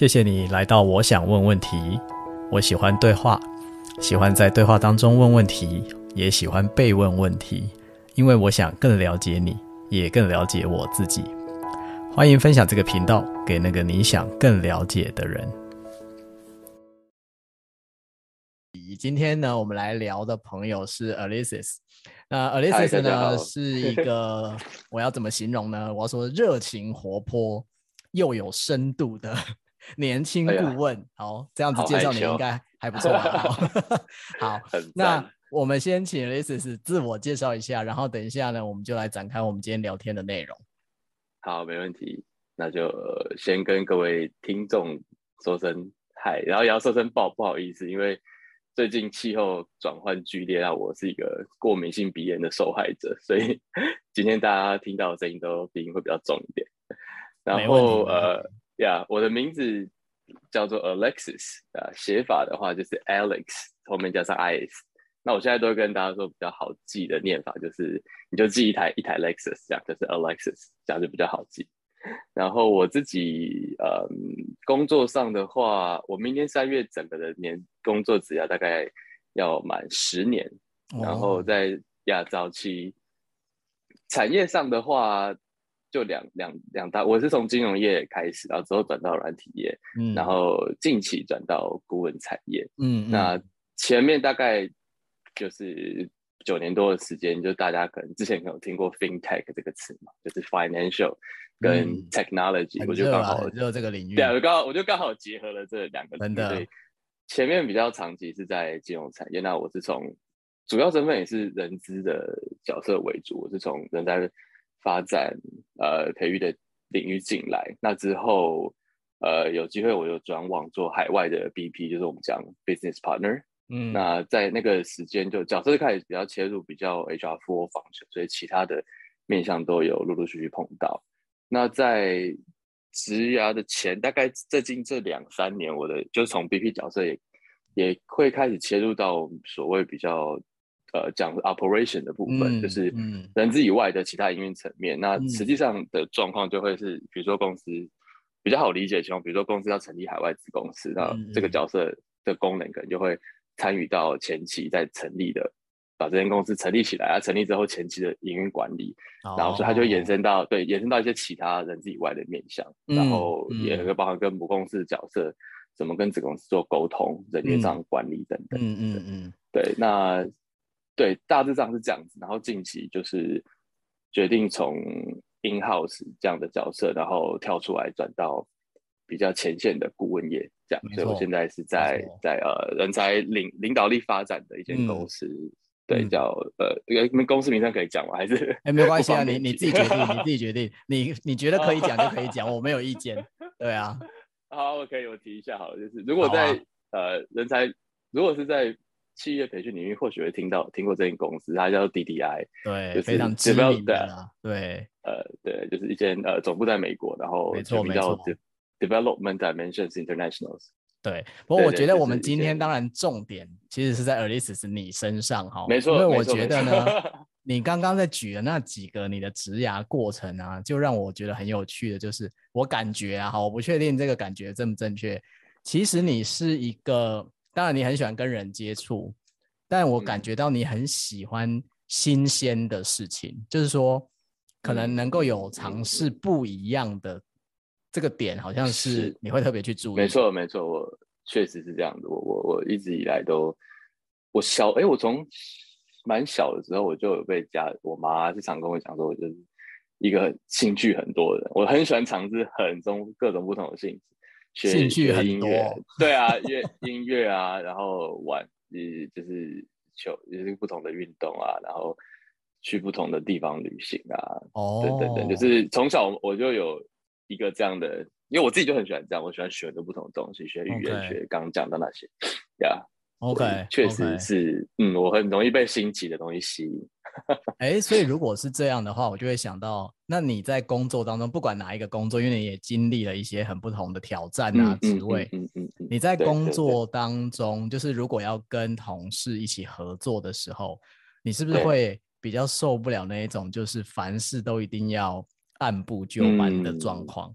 谢谢你来到我想问问题。我喜欢对话，喜欢在对话当中问问题，也喜欢被问问题，因为我想更了解你，也更了解我自己。欢迎分享这个频道给那个你想更了解的人。今天呢，我们来聊的朋友是 a l i c e s。那 Alexis 呢，是一个 我要怎么形容呢？我要说热情活泼又有深度的年轻顾问。哎、好，这样子介绍你应该还不 错。好，好那我们先请 Alexis 自我介绍一下，然后等一下呢，我们就来展开我们今天聊天的内容。好，没问题。那就先跟各位听众说声嗨，然后也要说声不好不好意思，因为最近气候转换剧烈，让我是一个过敏性鼻炎的受害者，所以 今天大家听到的声音都鼻音会比较重一点。然后呃呀，我的名字叫做 Alexis 啊，写法的话就是 Alex 后面加上 is。那我现在都会跟大家说比较好记的念法，就是你就记一台一台 Lexus 这样，就是 Alexis 这样就比较好记。然后我自己嗯工作上的话，我明年三月整个的年工作职涯大概要满十年。然后在亚早期产业上的话，就两两两大，我是从金融业开始，然后之后转到软体业，嗯、然后近期转到顾问产业。嗯，嗯，那前面大概。就是九年多的时间，就大家可能之前有听过 FinTech 这个词嘛，就是 Financial 跟 Technology，、嗯、我就刚好就这个领域，对，我刚好我就刚好结合了这两个领域。对，前面比较长期是在金融产业，那我是从主要身份也是人资的角色为主，我是从人才发展呃培育的领域进来，那之后呃有机会我就转往做海外的 BP，就是我们讲 Business Partner。嗯，那在那个时间就角色就开始比较切入比较 HR for function，所以其他的面向都有陆陆续续碰到。那在职涯的前大概最近这两三年，我的就是从 BP 角色也也会开始切入到所谓比较呃讲 operation 的部分，嗯、就是人资以外的其他营运层面。嗯、那实际上的状况就会是，比如说公司比较好理解的情况，比如说公司要成立海外子公司，那这个角色的功能可能就会。参与到前期在成立的，把这间公司成立起来啊，成立之后前期的营运管理，oh. 然后所以它就延伸到对延伸到一些其他人资以外的面向，嗯、然后也会包含跟母公司的角色，怎么跟子公司做沟通、人员上管理等等。嗯嗯嗯，对，那对大致上是这样子，然后近期就是决定从 in house 这样的角色，然后跳出来转到。比较前线的顾问业，这样，所以我现在是在在呃人才领领导力发展的一间公司，嗯、对，叫呃，你们公司名称可以讲吗？还是？哎，没关系啊，你你自己决定，你自己决定，你你觉得可以讲就可以讲，我没有意见。对啊，好我可以我提一下好了，就是如果在、啊、呃人才，如果是在企业培训领域，或许会听到听过这间公司，它叫 DDI，对，就是非常知名的，对，呃，对，就是一间呃总部在美国，然后没错没错。Development Dimensions Internationals。对，不过我觉得我们今天当然重点其实是在 Alice 你身上哈，没错，因为我觉得呢，你刚刚在举的那几个你的职涯过程啊，就让我觉得很有趣的，就是我感觉啊，哈，我不确定这个感觉正不正确。其实你是一个，当然你很喜欢跟人接触，但我感觉到你很喜欢新鲜的事情，嗯、就是说可能能够有尝试不一样的。这个点好像是你会特别去注意。没错，没错，我确实是这样的。我我我一直以来都，我小哎，我从蛮小的时候我就有被家，我妈经常跟我讲说，我就是一个兴趣很多的人。我很喜欢尝试很多各种不同的兴趣，学兴趣很多。对啊，乐音乐啊，然后玩，呃，就是球，就是不同的运动啊，然后去不同的地方旅行啊，哦，等等等，就是从小我就有。一个这样的，因为我自己就很喜欢这样，我喜欢学很多不同的东西，学语言，Okay. 学刚刚讲的那些，呀、yeah.，OK，确实是，Okay. 嗯，我很容易被新奇的东西吸引。哎、欸，所以如果是这样的话，我就会想到，那你在工作当中，不管哪一个工作，因为你也经历了一些很不同的挑战啊，职位，嗯嗯嗯，你在工作当中，就是如果要跟同事一起合作的时候，你是不是会比较受不了那一种，就是凡事都一定要按部就班的状况，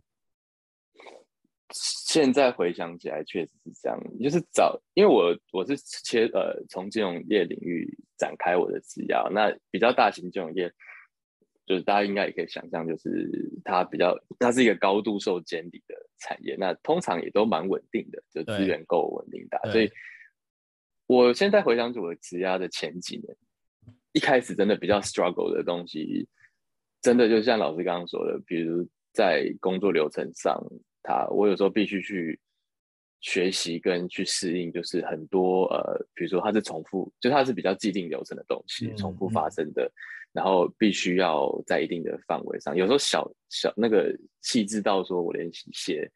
现在回想起来，确实是这样。就是早，因为我我是切呃从金融业领域展开我的职涯，那比较大型金融业，就是大家应该也可以想象，就是它比较它是一个高度受监理的产业，那通常也都蛮稳定的，就资源够稳定的。所以我现在回想起我的职涯的前几年，一开始真的比较 struggle 的东西，真的就像老师刚刚说的，比如在工作流程上。他，我有时候必须去学习跟去适应，就是很多呃，比如说它是重复，就它是比较既定流程的东西，嗯、重复发生的，然后必须要在一定的范围上，有时候小小那个细致到说我连写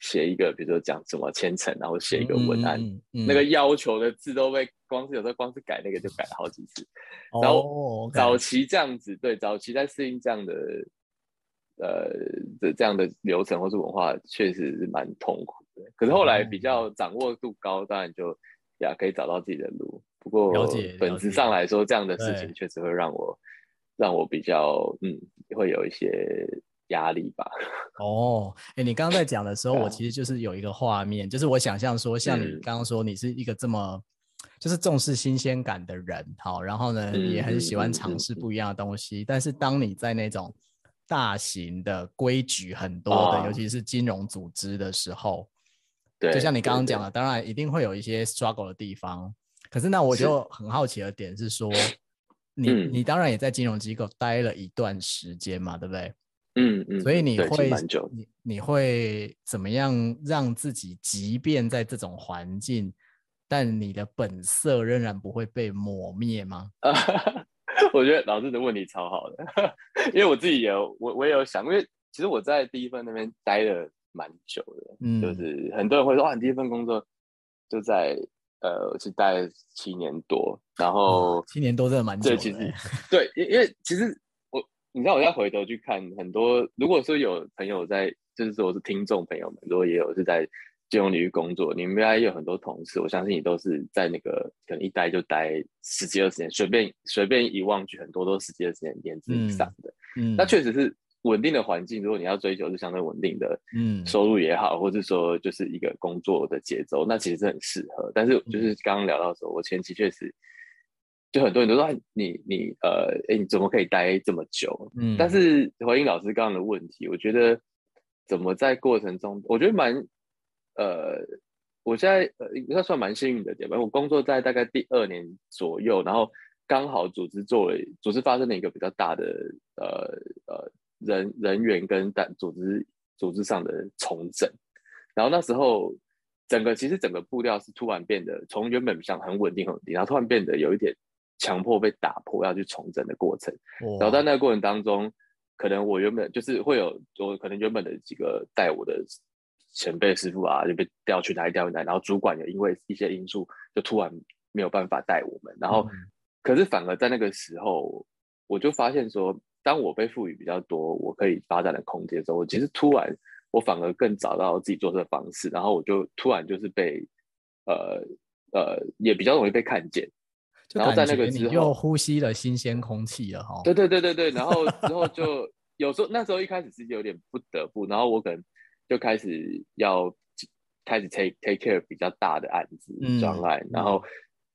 写一个，比如说讲什么千层，然后写一个文案，那个要求的字都被光是有时候光是改那个就改了好几次，哦、然后早期这样子，对，早期在适应这样的。呃，这这样的流程或是文化确实是蛮痛苦的。可是后来比较掌握度高，当然就呀可以找到自己的路。不过本质上来说，这样的事情确实会让我让我比较嗯，会有一些压力吧。哦，哎，你刚刚在讲的时候，我其实就是有一个画面，就是我想象说，像你刚刚说，你是一个这么就是重视新鲜感的人，好，然后呢，也很喜欢尝试不一样的东西。但是当你在那种大型的规矩很多的，哦、尤其是金融组织的时候，对，就像你刚刚讲的，当然一定会有一些 struggle 的地方。可是那我就很好奇的点是说，是你、嗯、你当然也在金融机构待了一段时间嘛，对不对？嗯嗯。所以你会你你会怎么样让自己，即便在这种环境，但你的本色仍然不会被抹灭吗？我觉得老师的问题超好的，因为我自己也有我我也有想，因为其实我在第一份那边待了蛮久的，嗯，就是很多人会说哇，你第一份工作就在呃，是待了七年多，然后、哦、七年多真的蛮久的。对，其实对，因因为其实我你知道我要回头去看很多，如果说有朋友在，就是说我是听众朋友们，如果也有是在。金融领域工作，你们应该有很多同事，我相信你都是在那个可能一待就待十几二十年，随便随便一望去，很多都十几二十年年资以上的。嗯，嗯那确实是稳定的环境。如果你要追求是相对稳定的，嗯，收入也好，或者说就是一个工作的节奏，那其实是很适合。但是就是刚刚聊到的时候，我前期确实就很多人都说你你呃，哎，你怎么可以待这么久？嗯，但是回应老师刚刚的问题，我觉得怎么在过程中，我觉得蛮。呃，我现在呃应该算蛮幸运的点吧。我工作在大概第二年左右，然后刚好组织做了组织发生了一个比较大的呃呃人人员跟单组织组织上的重整，然后那时候整个其实整个步调是突然变得从原本想很稳定很稳定，然后突然变得有一点强迫被打破要去重整的过程。然后在那个过程当中，可能我原本就是会有我可能原本的几个带我的。前辈师傅啊，就被调去哪里调去哪里，然后主管也因为一些因素，就突然没有办法带我们。然后，嗯、可是反而在那个时候，我就发现说，当我被赋予比较多我可以发展的空间的时候，我其实突然我反而更找到自己做事的方式。然后我就突然就是被呃呃，也比较容易被看见。然后在那个之后，又呼吸了新鲜空气了哈。对对对对对，然后 之后就有时候那时候一开始是有点不得不，然后我可能。就开始要开始 take take care 比较大的案子专案，嗯、然后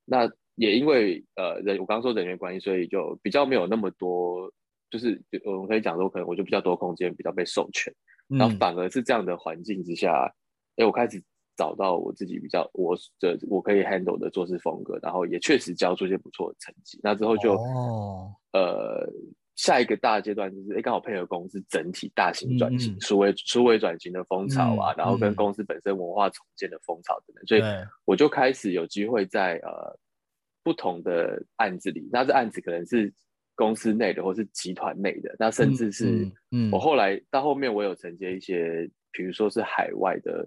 那也因为呃人我刚刚说人员关系，所以就比较没有那么多，就是我们可以讲说可能我就比较多空间，比较被授权，嗯、然后反而是这样的环境之下，哎，我开始找到我自己比较我的我可以 handle 的做事风格，然后也确实交出一些不错的成绩，那之后就、哦、呃。下一个大阶段就是，哎，刚好配合公司整体大型转型、数位数位转型的风潮啊，嗯、然后跟公司本身文化重建的风潮等等，嗯、所以我就开始有机会在呃不同的案子里，那这案子可能是公司内的，或是集团内的，那甚至是，我后来到后面我有承接一些，比如说是海外的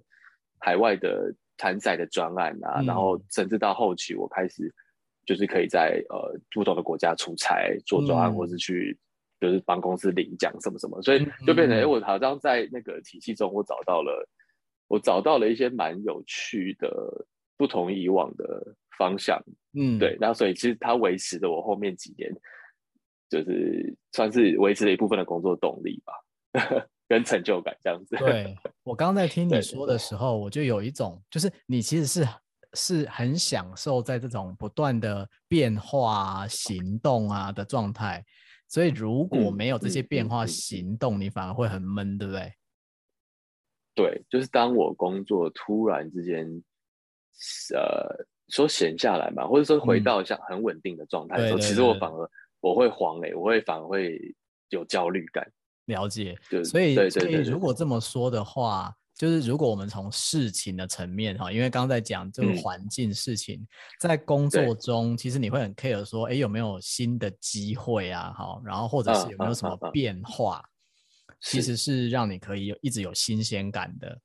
海外的参赛的专案啊，嗯、然后甚至到后期我开始。就是可以在呃不同的国家出差做专案，或是去就是帮公司领奖什么什么，所以就变成哎，我好像在那个体系中，我找到了我找到了一些蛮有趣的不同以往的方向，嗯，对，然后所以其实它维持着我后面几年，就是算是维持了一部分的工作动力吧。跟成就感这样子。对，我刚刚在听你 说的时候，我就有一种，就是你其实是是很享受在这种不断的变化、行动啊的状态。所以如果没有这些变化、行动，你反而会很闷，对不对？对，就是当我工作突然之间，呃，说闲下来嘛，或者说回到像很稳定的状态的时候，其实我反而我会慌哎，我会反而会有焦虑感。了解，所以所以如果这么说的话，就是如果我们从事情的层面哈，因为刚刚在讲这个环境事情，嗯、在工作中，其实你会很 care 说，哎，有没有新的机会啊？哈，然后或者是有没有什么变化，啊啊啊、其实是让你可以有一直有新鲜感的。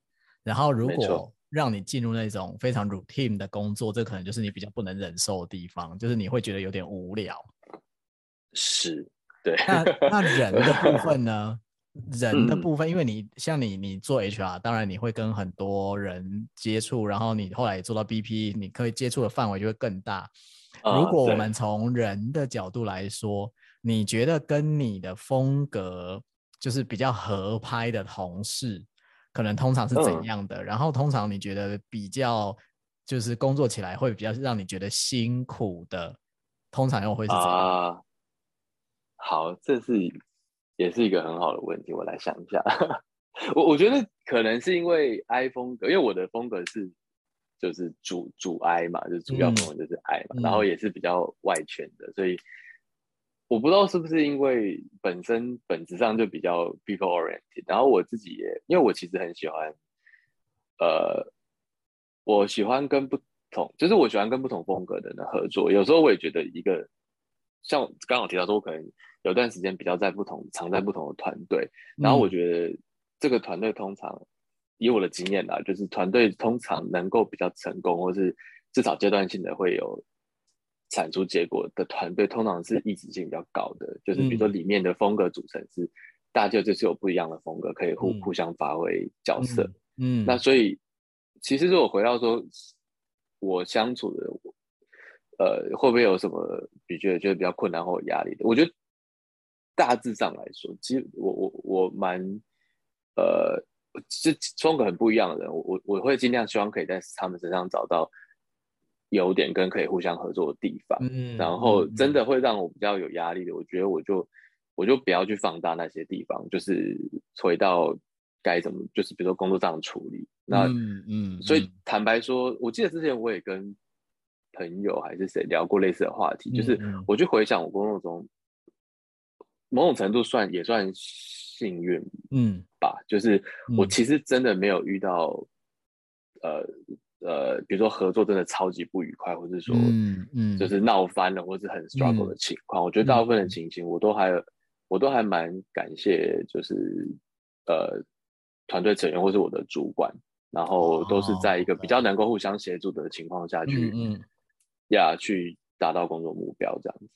然后如果让你进入那种非常 routine 的工作，这可能就是你比较不能忍受的地方，就是你会觉得有点无聊。是。对，那那人的部分呢？人的部分，因为你像你，你做 HR，当然你会跟很多人接触，然后你后来也做到 BP，你可以接触的范围就会更大。如果我们从人的角度来说，你觉得跟你的风格就是比较合拍的同事，可能通常是怎样的？然后通常你觉得比较就是工作起来会比较让你觉得辛苦的，通常又会是怎样？好，这是也是一个很好的问题，我来想一下。我我觉得可能是因为 I 风格，因为我的风格是就是主主 I 嘛，就是主要风格就是 I 嘛，嗯、然后也是比较外圈的，所以我不知道是不是因为本身本质上就比较 people oriented，然后我自己也因为我其实很喜欢，呃，我喜欢跟不同，就是我喜欢跟不同风格的人合作，有时候我也觉得一个像刚好提到说，我可能。有段时间比较在不同，常在不同的团队，然后我觉得这个团队通常以我的经验啦，就是团队通常能够比较成功，或是至少阶段性的会有产出结果的团队，通常是异质性比较高的，就是比如说里面的风格组成是大家就是有不一样的风格，可以互互相发挥角色。嗯，那所以其实如果回到说我相处的，呃，会不会有什么比觉得觉得比较困难或有压力的？我觉得。大致上来说，其实我我我蛮呃，这风格很不一样的人，我我我会尽量希望可以在他们身上找到优点跟可以互相合作的地方。嗯，然后真的会让我比较有压力的，我觉得我就我就不要去放大那些地方，就是回到该怎么，就是比如说工作上的处理。那嗯嗯，所以坦白说，我记得之前我也跟朋友还是谁聊过类似的话题，就是我去回想我工作中。某种程度算也算幸运，嗯。吧，就是我其实真的没有遇到，呃呃，比如说合作真的超级不愉快，或者说，嗯嗯，就是闹翻了，或是很 struggle 的情况。我觉得大部分的情形，我都还，我都还蛮感谢，就是呃，团队成员或是我的主管，然后都是在一个比较能够互相协助的情况下去，嗯，呀，去达到工作目标这样子。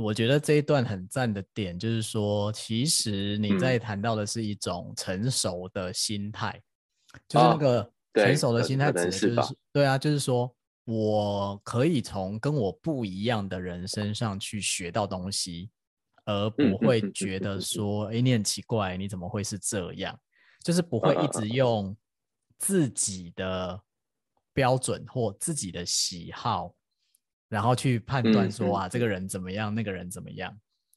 我觉得这一段很赞的点就是说，其实你在谈到的是一种成熟的心态，嗯、就是那个成熟的心态指的就是，哦、是对啊，就是说我可以从跟我不一样的人身上去学到东西，而不会觉得说，哎，你很奇怪，你怎么会是这样？就是不会一直用自己的标准或自己的喜好。然后去判断说啊，这个人怎么样，那个人怎么样，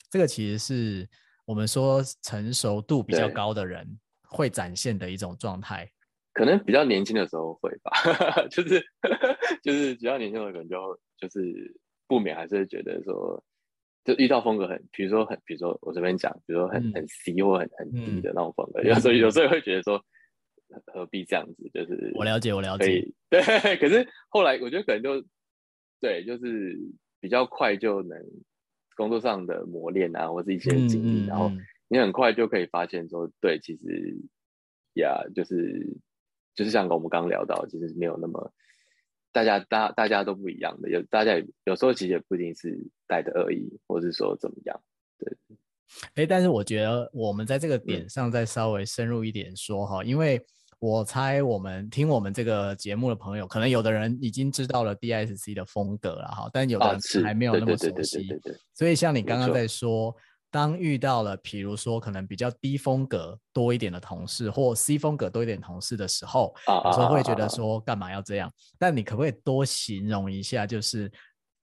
这个其实是我们说成熟度比较高的人会展现的一种状态。可能比较年轻的时候会吧，就是就是比较年轻的人就就是不免还是会觉得说，就遇到风格很，比如说很，比如说我这边讲，比如说很很 C 或很很低的那种风格，有时候有时候会觉得说何必这样子，就是我了解我了解，对，可是后来我觉得可能就。对，就是比较快就能工作上的磨练啊，或是一些经历，嗯、然后你很快就可以发现说，对，其实呀，就是就是像我们刚刚聊到，其实没有那么大家大大家都不一样的，有大家有时候其实也不一定是带着恶意，或是说怎么样，对。哎，但是我觉得我们在这个点上再稍微深入一点说哈，嗯、因为。我猜我们听我们这个节目的朋友，可能有的人已经知道了 DISC 的风格了哈，但有的人还没有那么熟悉。所以像你刚刚在说，当遇到了，比如说可能比较低风格多一点的同事，或 C 风格多一点同事的时候，有时候会觉得说干嘛要这样？但你可不可以多形容一下，就是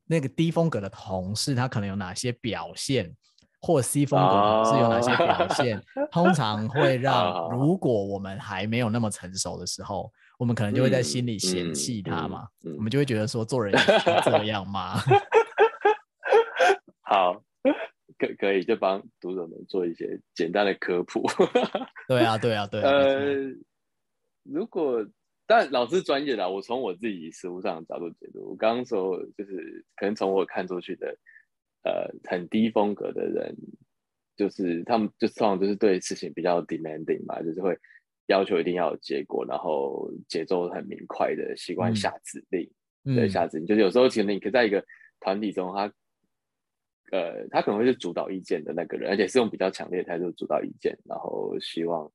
那个低风格的同事他可能有哪些表现，或 C 风格的同事有哪些表现？通常会让如果我们还没有那么成熟的时候，我们可能就会在心里嫌弃他嘛，我们就会觉得说做人要这样吗？好。可可以就帮读者们做一些简单的科普。对啊，对啊，对啊。呃，如果但老师专业的，我从我自己实务上的角度解读，我刚刚说就是可能从我看出去的，呃，很低风格的人，就是他们就通常就是对事情比较 demanding 嘛，就是会要求一定要有结果，然后节奏很明快的，习惯下指令，嗯、对，下指令。就是有时候其实你可以在一个团体中，他。呃，他可能会是主导意见的那个人，而且是用比较强烈的态度主导意见，然后希望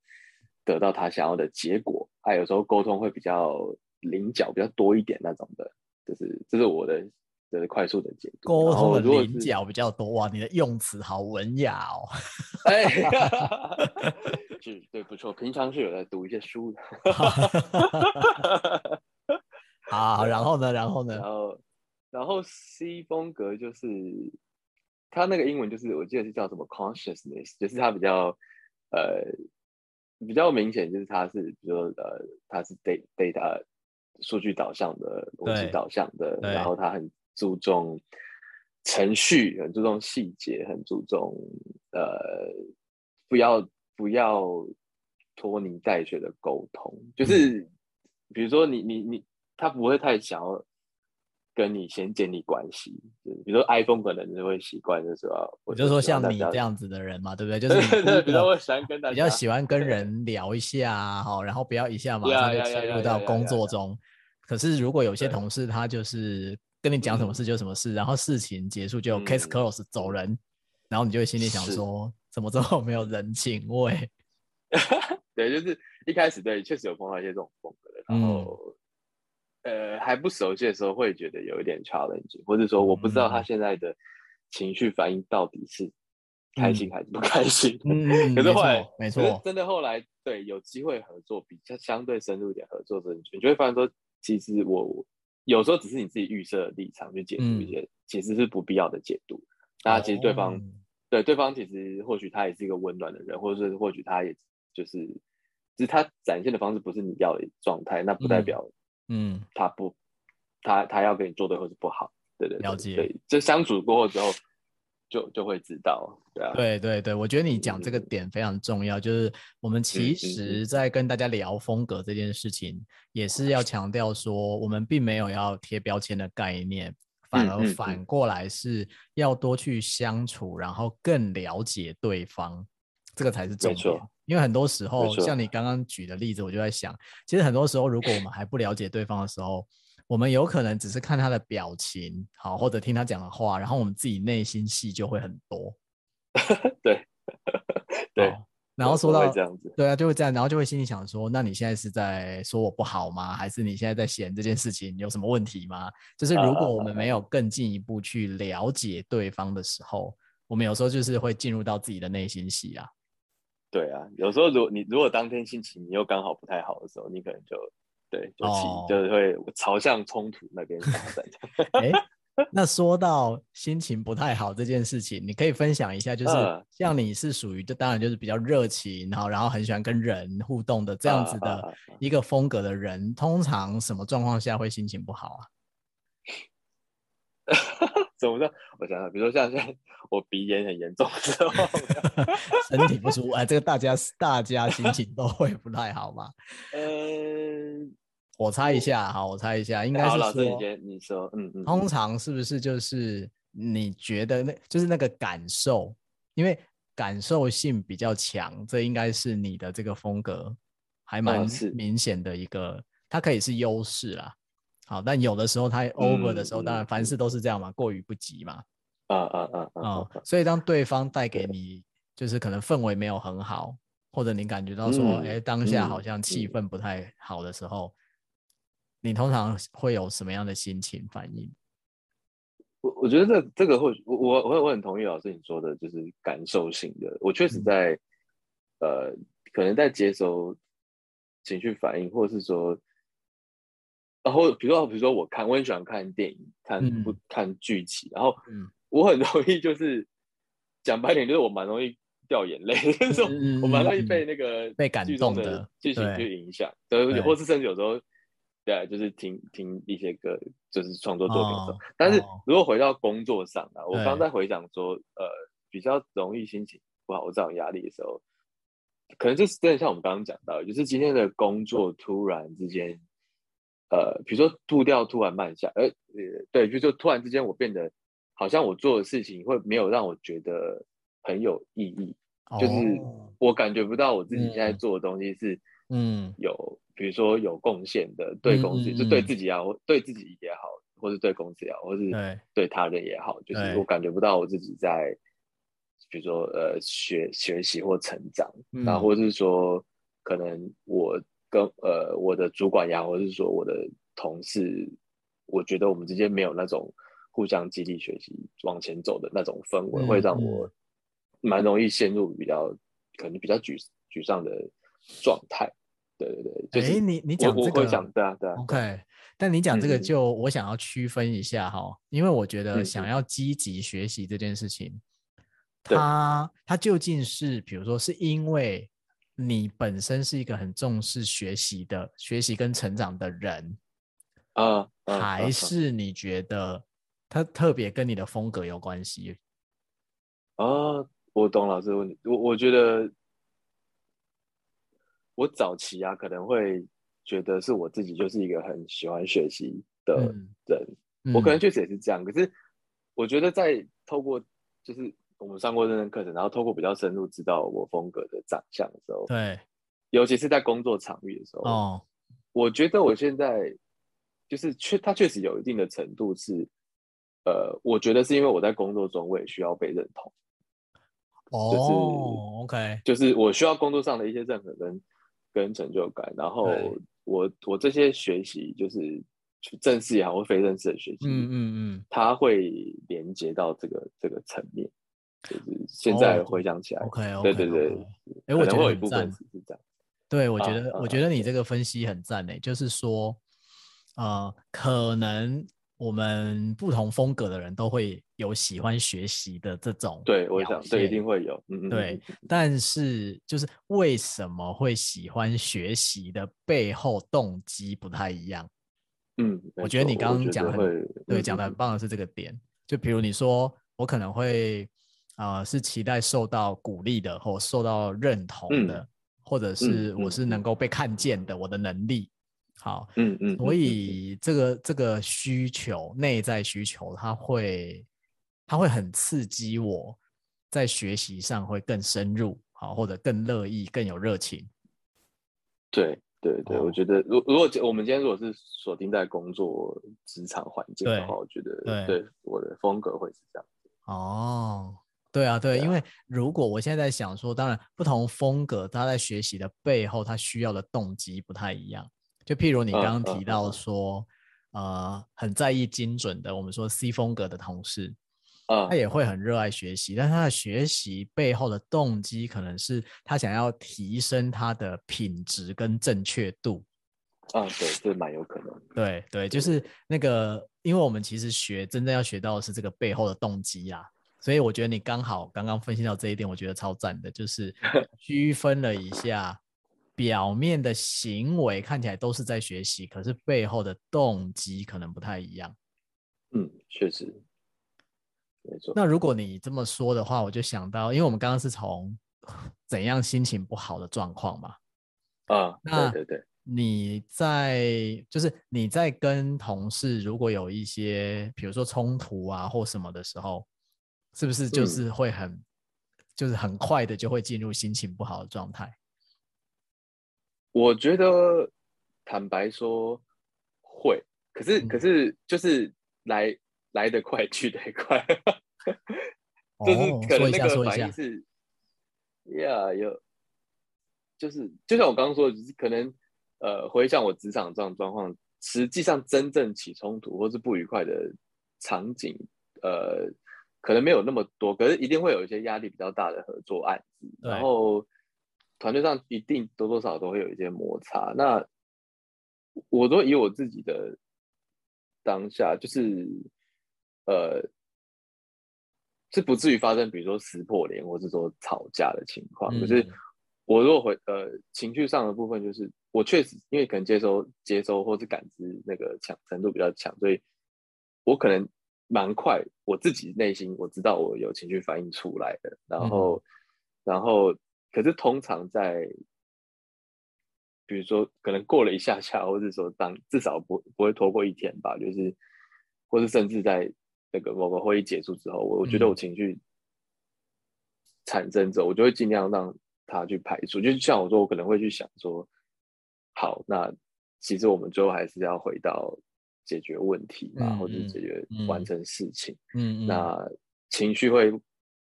得到他想要的结果。他有时候沟通会比较棱角比较多一点那种的，就是这是我的就是快速的解读。沟通的棱角比较多哇，你的用词好文雅哦。哎，是，对，不错，平常是有在读一些书的。好，然后呢，然后呢，然后然后 C 风格就是。他那个英文就是，我记得是叫什么 consciousness，就是他比较呃比较明显，就是他是比如说呃他是 data data 数据导向的，逻辑导向的，然后他很注重程序，很注重细节，很注重呃不要不要拖泥带水的沟通，就是、嗯、比如说你你你他不会太想要。跟你先建立关系，就比如说 iPhone 可能就会习惯的时候，我就说像你这样子的人嘛，对不对？就是比较喜欢跟大家比较喜欢跟人聊一下，哈，然后不要一下马上就切入到工作中。可是如果有些同事他就是跟你讲什么事就什么事，然后事情结束就 case close 走人，然后你就会心里想说，怎么这么没有人情味？对，就是一开始对，确实有碰到一些这种风格的，然后。呃，还不熟悉的时候会觉得有一点 challenging，或者说我不知道他现在的情绪反应到底是开心还是不开心。嗯，可是后来没错，真的后来对有机会合作，比较相对深入一点合作的时候，你就会发现说，其实我有时候只是你自己预设的立场去解读一些，其实是不必要的解读。那其实对方对对方其实或许他也是一个温暖的人，或者是或许他也就是，只是他展现的方式不是你要的状态，那不代表。嗯，他不，他他要跟你做对或是不好，对对，对，了解。对，就相处过后之后，就就会知道，对啊。对对对，我觉得你讲这个点非常重要，嗯、就是我们其实在跟大家聊风格这件事情，嗯、也是要强调说，我们并没有要贴标签的概念，反而反过来是要多去相处，然后更了解对方，这个才是重点。因为很多时候，像你刚刚举的例子，我就在想，其实很多时候，如果我们还不了解对方的时候，我们有可能只是看他的表情，好，或者听他讲的话，然后我们自己内心戏就会很多。对，对。然后说到这样子，对啊，就会这样，然后就会心里想说，那你现在是在说我不好吗？还是你现在在嫌这件事情有什么问题吗？就是如果我们没有更进一步去了解对方的时候，我们有时候就是会进入到自己的内心戏啊。对啊，有时候如果你如果当天心情你又刚好不太好的时候，你可能就对就起、oh. 就是会朝向冲突那边发展。哎，那说到心情不太好这件事情，你可以分享一下，就是像你是属于就当然就是比较热情，然后然后很喜欢跟人互动的这样子的一个风格的人，通常什么状况下会心情不好啊？怎么说？我想想，比如说像现在我鼻炎很严重的时候，身体不舒服，哎，这个大家大家心情都会不太好嘛。嗯，我猜一下，好，我猜一下，应该是说，老师你先你说，嗯嗯，通常是不是就是你觉得那就是那个感受，因为感受性比较强，这应该是你的这个风格还蛮明显的一个，它可以是优势啦。好，但有的时候他 over 的时候，嗯、当然凡事都是这样嘛，嗯、过于不及嘛。啊啊啊啊！所以当对方带给你就是可能氛围没有很好，或者你感觉到说，哎、当下好像气氛不太好的时候，嗯、你通常会有什么样的心情反应？我我觉得这这个会，我我我我很同意老师你说的，就是感受性的。我确实在，嗯、呃，可能在接收情绪反应，或者是说，然后比如说比如说我看，我很喜欢看电影，看不、嗯、看剧集，然后我很容易就是讲白点，就是我蛮容易掉眼泪，就是 我蛮容易被那个被感动的剧情去影响，对，或是甚至有时候。对，就是听听一些歌，就是创作作品的时候。哦、但是如果回到工作上啊，哦、我刚在回想说，呃，比较容易心情不好、这种压力的时候，可能就是真的像我们刚刚讲到，就是今天的工作突然之间，呃，比如说步调突然慢下，呃，对，就就突然之间我变得好像我做的事情会没有让我觉得很有意义，哦、就是我感觉不到我自己现在做的东西是，嗯，有。比如说有贡献的，对公司、嗯、就对自己也好，对自己也好，或是对公司也好，或是对。他人也好，就是我感觉不到我自己在，比如说呃学学习或成长，嗯、然后或是说可能我跟呃我的主管呀，或者是说我的同事，我觉得我们之间没有那种互相激励学习往前走的那种氛围，嗯、会让我蛮容易陷入比较可能比较沮沮丧的状态。对对对，哎、就是，你你讲这个，讲对啊对啊，OK。但你讲这个，就我想要区分一下哈，嗯、因为我觉得想要积极学习这件事情，嗯、它它究竟是，比如说是因为你本身是一个很重视学习的、学习跟成长的人啊，啊还是你觉得他特别跟你的风格有关系？啊，我懂老师的问题，我我觉得。我早期啊，可能会觉得是我自己就是一个很喜欢学习的人，嗯嗯、我可能确实也是这样。可是我觉得在透过就是我们上过认证课程，然后透过比较深入知道我风格的长相的时候，对，尤其是在工作场域的时候，哦，我觉得我现在就是确，它确实有一定的程度是，呃，我觉得是因为我在工作中我也需要被认同，哦，就是 OK，就是我需要工作上的一些认可跟。跟成就感，然后我我这些学习就是正式也好或非正式的学习，嗯嗯嗯，它会连接到这个这个层面，就是现在回想起来，OK OK，对对对，哎，我觉得有一部分是这样，对我觉得我觉得你这个分析很赞诶，就是说，呃，可能。我们不同风格的人都会有喜欢学习的这种，对，我想这一定会有，嗯嗯，对。但是就是为什么会喜欢学习的背后动机不太一样？嗯，我觉得你刚刚讲的很对，讲的很棒的是这个点。嗯、就比如你说，我可能会啊、呃，是期待受到鼓励的，或受到认同的，嗯、或者是我是能够被看见的，我的能力。好，嗯嗯，所以这个这个需求，内在需求，它会它会很刺激我，在学习上会更深入，好，或者更乐意、更有热情。对对对，我觉得，如如果我们今天如果是锁定在工作职场环境的话，我觉得对我的风格会是这样。哦，对啊，对，因为如果我现在在想说，当然不同风格，他在学习的背后，他需要的动机不太一样。就譬如你刚刚提到说，呃，呃，很在意精准的，我们说 C 风格的同事，他也会很热爱学习，但他的学习背后的动机可能是他想要提升他的品质跟正确度。啊，对，这蛮有可能。对对，就是那个，因为我们其实学真正要学到的是这个背后的动机啊，所以我觉得你刚好刚刚分析到这一点，我觉得超赞的，就是 区分了一下。表面的行为看起来都是在学习，可是背后的动机可能不太一样。嗯，确实，没错。那如果你这么说的话，我就想到，因为我们刚刚是从怎样心情不好的状况嘛。啊，那对对对。你在就是你在跟同事如果有一些，比如说冲突啊或什么的时候，是不是就是会很，嗯、就是很快的就会进入心情不好的状态？我觉得，坦白说会，可是、嗯、可是就是来来得快去得快，就是可能那个反应是，呀、哦，有，就是就像我刚刚说的，就是可能呃回想我职场这种状况，实际上真正起冲突或是不愉快的场景呃，可能没有那么多，可是一定会有一些压力比较大的合作案子，然后团队上一定多多少少都会有一些摩擦。那我都以我自己的当下，就是呃，是不至于发生，比如说撕破脸或者说吵架的情况。可是我如果回呃情绪上的部分，就是我确实因为可能接收接收或是感知那个强程度比较强，所以我可能蛮快，我自己内心我知道我有情绪反应出来的。然后，然后可是通常在。比如说，可能过了一下下，或者说当至少不不会拖过一天吧，就是，或是甚至在那个某个会议结束之后，我我觉得我情绪产生之后，我就会尽量让它去排除。就像我说，我可能会去想说，好，那其实我们最后还是要回到解决问题嘛，嗯、或者解决完成事情。嗯，那情绪会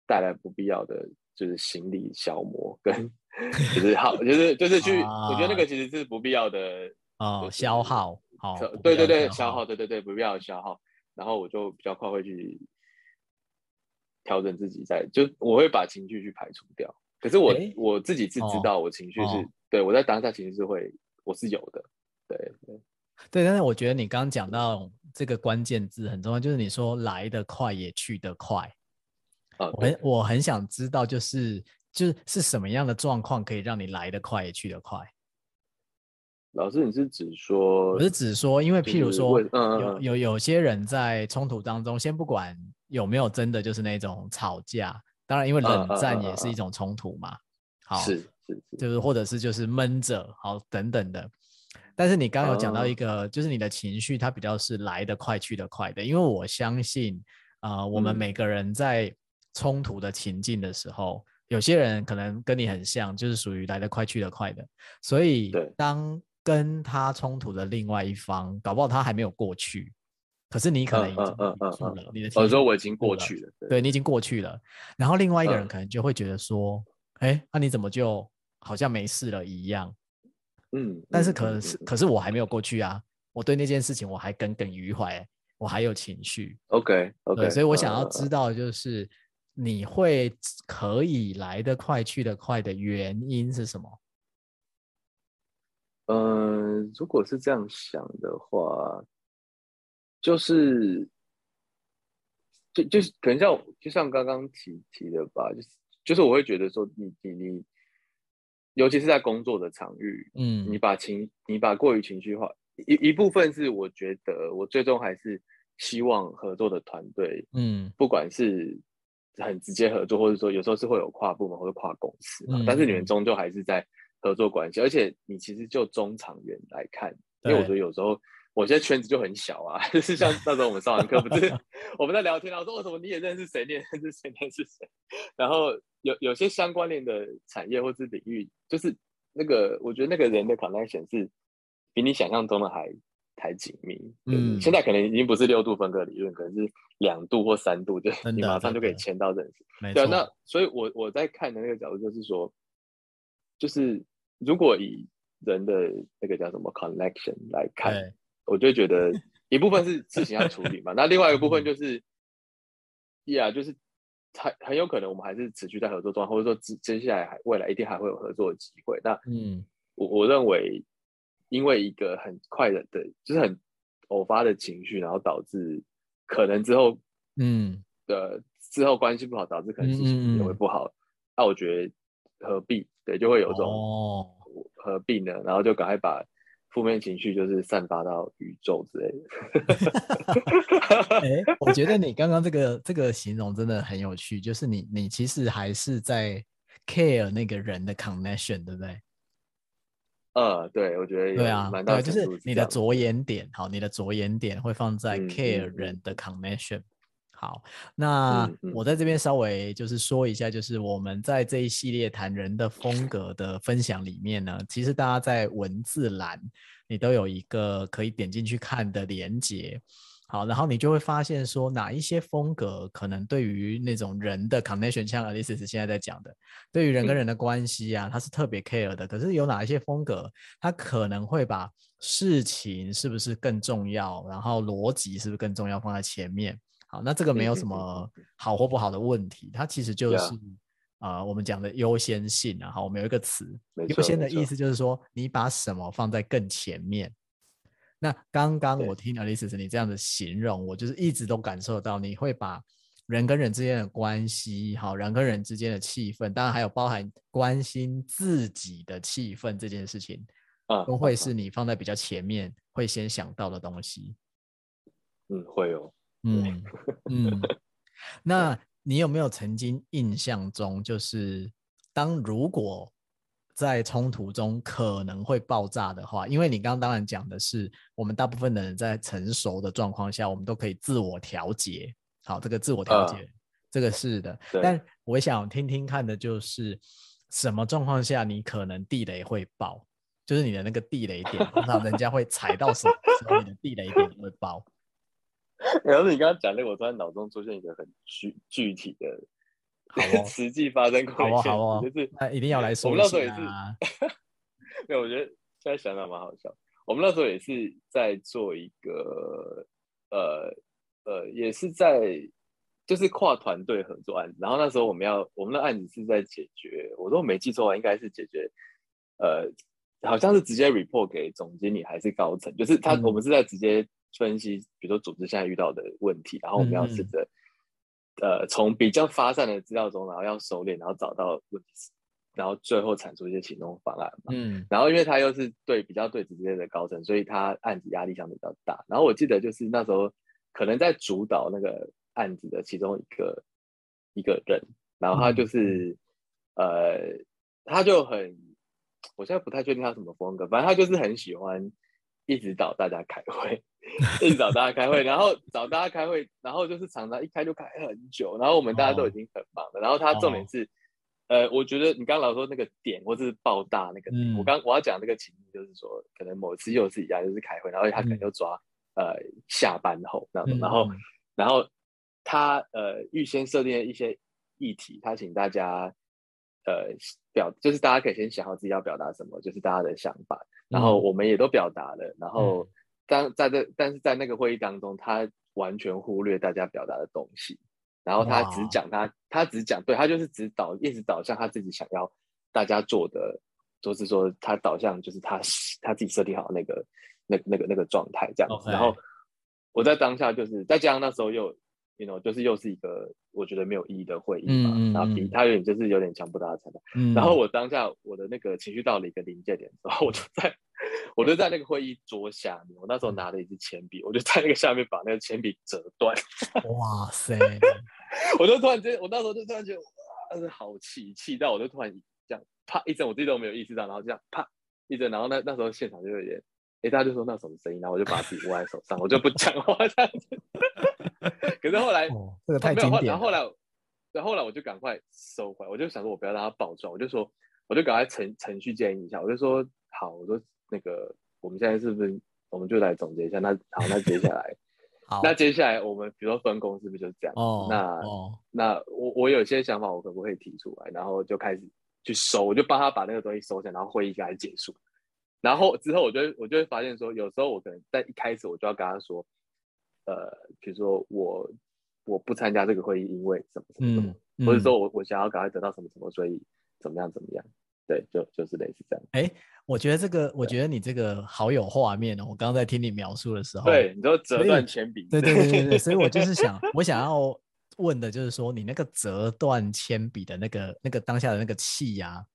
带来不必要的就是心理消磨跟。就是好，就是就是去，啊、我觉得那个其实是不必要的哦，消耗，好，对对对，消耗，对对对，不必要的消耗。然后我就比较快会去调整自己在，在就我会把情绪去排除掉。可是我、欸、我自己是知道，我情绪是、哦、对我在当下其实是会，我是有的，对对对。但是我觉得你刚刚讲到这个关键字很重要，就是你说来得快也去得快。啊，我很我很想知道就是。就是是什么样的状况可以让你来得快也去得快？老师，你是指说？我是指说，因为譬如说，有有有些人在冲突当中，先不管有没有真的就是那种吵架，当然因为冷战也是一种冲突嘛。好，是是，就是或者是就是闷着，好等等的。但是你刚刚有讲到一个，就是你的情绪它比较是来得快去得快的，因为我相信，呃，我们每个人在冲突的情境的时候。有些人可能跟你很像，就是属于来得快去得快的，所以当跟他冲突的另外一方，搞不好他还没有过去，可是你可能已经过去了，你的我说我已经过去了，对，对你已经过去了，然后另外一个人可能就会觉得说，哎，那你怎么就好像没事了一样？嗯，但是可是可是我还没有过去啊，我对那件事情我还耿耿于怀，我还有情绪。OK OK，所以我想要知道就是。你会可以来得快去得快的原因是什么？嗯、呃，如果是这样想的话，就是就就是可能像就像刚刚提提的吧，就是就是我会觉得说你，你你你，尤其是在工作的场域，嗯，你把情你把过于情绪化一一部分是我觉得我最终还是希望合作的团队，嗯，不管是。很直接合作，或者说有时候是会有跨部门或者跨公司嘛，嗯、但是你们终究还是在合作关系，而且你其实就中长远来看，因为我觉得有时候我现在圈子就很小啊，就是像那时候我们上完课不是 我们在聊天，然后说为什么你也认识谁，你也认识谁，认识谁，然后有有些相关联的产业或是领域，就是那个我觉得那个人的 connection 是比你想象中的还。还紧密，嗯，现在可能已经不是六度分割理论，可能是两度或三度，就你马上就可以签到认识。对，啊，那所以我，我我在看的那个角度就是说，就是如果以人的那个叫什么 connection 来看，我就觉得一部分是事情要处理嘛，那另外一个部分就是，，yeah, 就是很很有可能我们还是持续在合作中，或者说接接下来还未来一定还会有合作的机会。那嗯，我我认为。因为一个很快的，对，就是很偶发的情绪，然后导致可能之后，嗯的之后关系不好，导致可能事情也会不好。那、我觉得何必？对，就会有这种何必呢？哦、然后就赶快把负面情绪就是散发到宇宙之类的。哎，我觉得你刚刚这个这个形容真的很有趣，就是你你其实还是在 care 那个人的 connection，对不对？呃，对，我觉得对啊，对，就是你的着眼点，好，你的着眼点会放在 care 人的 connection。嗯嗯、好，那我在这边稍微就是说一下，就是我们在这一系列谈人的风格的分享里面呢，其实大家在文字栏你都有一个可以点进去看的连接。好，然后你就会发现说哪一些风格可能对于那种人的 connection，像 Alice 现在在讲的，对于人跟人的关系啊，他是特别 care 的。可是有哪一些风格，他可能会把事情是不是更重要，然后逻辑是不是更重要放在前面。好，那这个没有什么好或不好的问题，它其实就是啊、呃，我们讲的优先性啊。好，我们有一个词，优先的意思就是说你把什么放在更前面。那刚刚我听 Alexis 你这样的形容，我就是一直都感受到你会把人跟人之间的关系，好，人跟人之间的气氛，当然还有包含关心自己的气氛这件事情，啊，都会是你放在比较前面会先想到的东西。嗯，会哦。嗯嗯，那你有没有曾经印象中，就是当如果在冲突中可能会爆炸的话，因为你刚刚当然讲的是，我们大部分的人在成熟的状况下，我们都可以自我调节。好，这个自我调节，呃、这个是的。但我想听听看的就是，什么状况下你可能地雷会爆？就是你的那个地雷点，通常人家会踩到什么时候你的地雷点会爆？然后你刚刚讲那个，我突然脑中出现一个很具具体的，实际发生过一件事，就是那一定要来说、啊。我们那时候也是，对，我觉得现在想想蛮好笑。我们那时候也是在做一个，呃呃，也是在就是跨团队合作案子。然后那时候我们要我们的案子是在解决，我都没记错啊，应该是解决，呃，好像是直接 report 给总经理还是高层，就是他、嗯、我们是在直接。分析，比如说组织现在遇到的问题，然后我们要试着，嗯、呃，从比较发散的资料中，然后要收敛，然后找到问题，然后最后产出一些行动方案嘛。嗯。然后因为他又是对比较对直接的高层，所以他案子压力相对比较大。然后我记得就是那时候可能在主导那个案子的其中一个一个人，然后他就是、嗯、呃，他就很，我现在不太确定他什么风格，反正他就是很喜欢一直找大家开会。一直找大家开会，然后找大家开会，然后就是常常一开就开很久，然后我们大家都已经很忙了。Oh. 然后他重点是，呃，我觉得你刚刚老说那个点，或者是爆大那个点，嗯、我刚我要讲那个情境就是说，可能某次又是一样，就是开会，然后他可能就抓、嗯、呃下班后那种，然后、嗯、然后他呃预先设定了一些议题，他请大家呃表，就是大家可以先想好自己要表达什么，就是大家的想法，然后我们也都表达了，然后。嗯当在这，但是在那个会议当中，他完全忽略大家表达的东西，然后他只讲他，他只讲，对，他就是只导，一直导向他自己想要大家做的，就是说他导向就是他他自己设定好那个那那个那个状态这样子。然后我在当下就是再加上那时候又，you know，就是又是一个我觉得没有意义的会议嘛，嗯、然后比他有点就是有点强迫大家参加，嗯、然后我当下我的那个情绪到了一个临界点之后，我就在。我就在那个会议桌下面，我那时候拿了一支铅笔，我就在那个下面把那个铅笔折断。哇塞！我就突然间，我那时候就突然觉得，哇，好气，气到我就突然这样啪一声，我自己都没有意识到，然后这样啪一声，然后那那时候现场就有点，哎、欸，大家就说那什么声音，然后我就把笔握在手上，我就不讲话这样子。可是后来、哦、这个太经典了。然后后来，然后后来我就赶快收回来，我就想说我不要让它爆撞，我就说我就赶快程程序建议一下，我就说好，我说。那个，我们现在是不是我们就来总结一下？那好，那接下来，好那接下来我们比如说分工是不是就是这样？哦，那哦，那我我有些想法，我可不可以提出来？然后就开始去收，我就帮他把那个东西收下，然后会议开始结束。然后之后，我就我就会发现说，有时候我可能在一开始我就要跟他说，呃，比如说我我不参加这个会议，因为什么什么什么，嗯、或者说我我想要赶快得到什么什么，所以怎么样怎么样。对，就就是类似这样。哎，我觉得这个，我觉得你这个好有画面哦。我刚刚在听你描述的时候，对，你说折断铅笔，对对对对对，所以我就是想，我想要问的就是说，你那个折断铅笔的那个那个当下的那个气呀，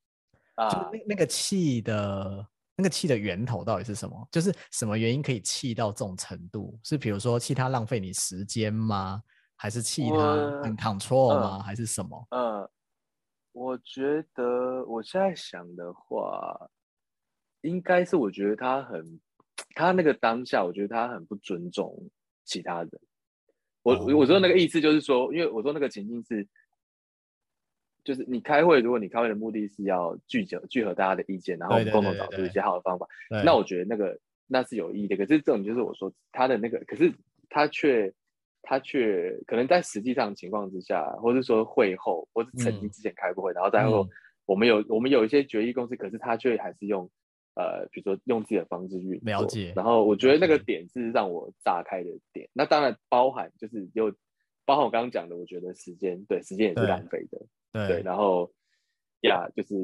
啊，就那那个气的那个气的源头到底是什么？就是什么原因可以气到这种程度？是比如说气他浪费你时间吗？还是气他很 control 吗？还是什么？嗯。我觉得我现在想的话，应该是我觉得他很，他那个当下，我觉得他很不尊重其他人。我我说那个意思就是说，因为我说那个情境是，就是你开会，如果你开会的目的是要聚集聚合大家的意见，然后共同找出一些好的方法，那我觉得那个那是有意义的。可是这种就是我说他的那个，可是他却。他却可能在实际上情况之下，或是说会后，或是曾经之前开过会，嗯、然后再后我们有、嗯、我们有一些决议公司，可是他却还是用呃，比如说用自己的方式去了解。然后我觉得那个点是让我炸开的点。那当然包含就是又包含我刚刚讲的，我觉得时间对时间也是浪费的，对，对，然后呀，就是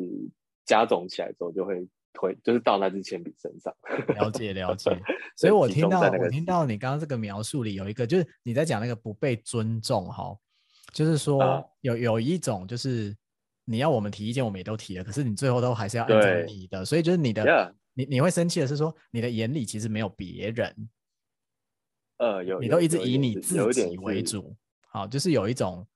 加总起来之后就会推，就是到那支铅笔身上。了解了解，所以我听到我听到你刚刚这个描述里有一个，就是你在讲那个不被尊重哈，就是说有有一种就是你要我们提意见，我们也都提了，可是你最后都还是要按照你的，所以就是你的。你你会生气的是说，你的眼里其实没有别人，呃，有，你都一直以你自己为主，好，就是有一种，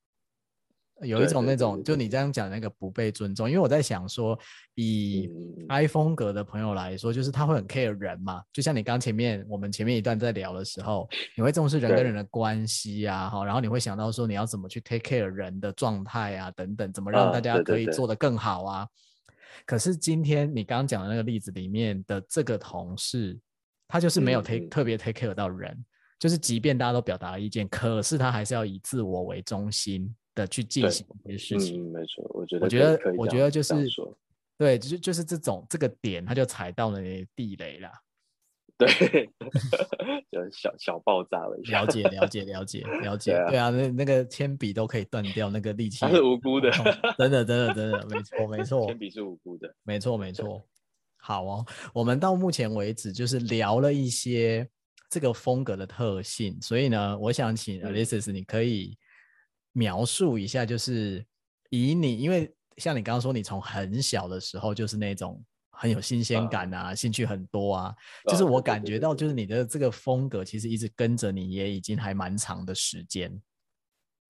有一种那种，就你这样讲那个不被尊重，因为我在想说，以 I 风格的朋友来说，就是他会很 care 人嘛，就像你刚前面我们前面一段在聊的时候，你会重视人跟人的关系啊，哈，然后你会想到说你要怎么去 take care 人的状态啊，等等，怎么让大家可以做得更好啊。可是今天你刚刚讲的那个例子里面的这个同事，他就是没有 take、嗯、特别 take care 到人，就是即便大家都表达了意见，可是他还是要以自我为中心的去进行一些事情。嗯，没错，我觉得，我觉得，我觉得就是，对，就是就是这种这个点，他就踩到了地雷了。对，就小小爆炸了一下。了解，了解，了解，了解。对啊，那那个铅笔都可以断掉，那个力气。他是无辜的，真的，真的，真的，没错，没错。铅笔是无辜的，没错，没错。好哦，我们到目前为止就是聊了一些这个风格的特性，所以呢，我想请 Alice，你可以描述一下，就是以你，因为像你刚刚说，你从很小的时候就是那种。很有新鲜感啊，兴趣很多啊，就是我感觉到，就是你的这个风格其实一直跟着你，也已经还蛮长的时间。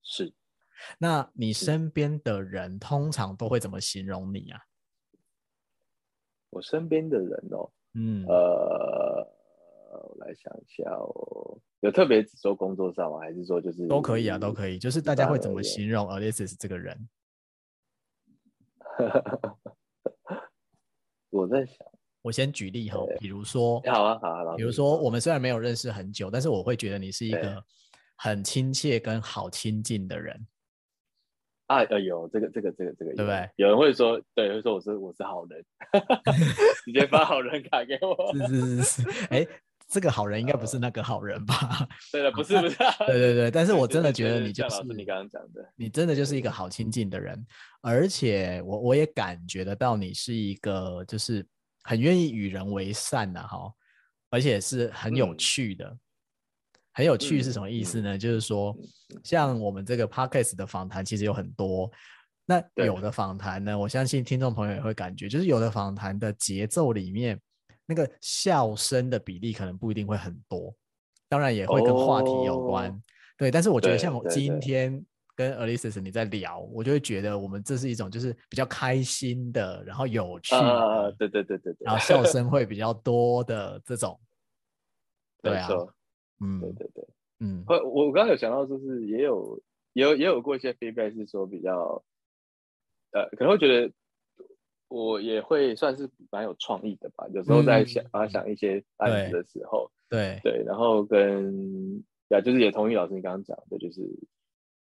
是，那你身边的人通常都会怎么形容你啊？我身边的人哦，嗯，呃，我来想一下哦，有特别只说工作上吗？还是说就是都可以啊，都可以，就是大家会怎么形容 Alexis 这个人？我在想，我先举例哈，比如说，好啊，好啊，比如说，我们虽然没有认识很久，但是我会觉得你是一个很亲切跟好亲近的人。啊，呃，有这个，这个，这个，这个，对不对？有人会说，对，会说我是我是好人，直接发好人卡给我。是是是是，哎，这个好人应该不是那个好人吧？对的，不是不是。对对对，但是我真的觉得你就是你刚刚讲的，你真的就是一个好亲近的人。而且我我也感觉得到你是一个就是很愿意与人为善的哈，而且是很有趣的。嗯、很有趣是什么意思呢？嗯、就是说，像我们这个 podcast 的访谈其实有很多，那有的访谈呢，我相信听众朋友也会感觉，就是有的访谈的节奏里面那个笑声的比例可能不一定会很多，当然也会跟话题有关。哦、对，但是我觉得像我今天。跟 Alexis 你在聊，我就会觉得我们这是一种就是比较开心的，然后有趣的，啊，对对对对对，然后笑声会比较多的这种，对啊，嗯，对对对，嗯，我我刚刚有想到，就是也有也有也有过一些 feedback 是说比较，呃，可能会觉得我也会算是蛮有创意的吧，有时候在想啊、嗯、想一些案子的时候，对对，然后跟呀，就是也同意老师你刚刚讲的，就是。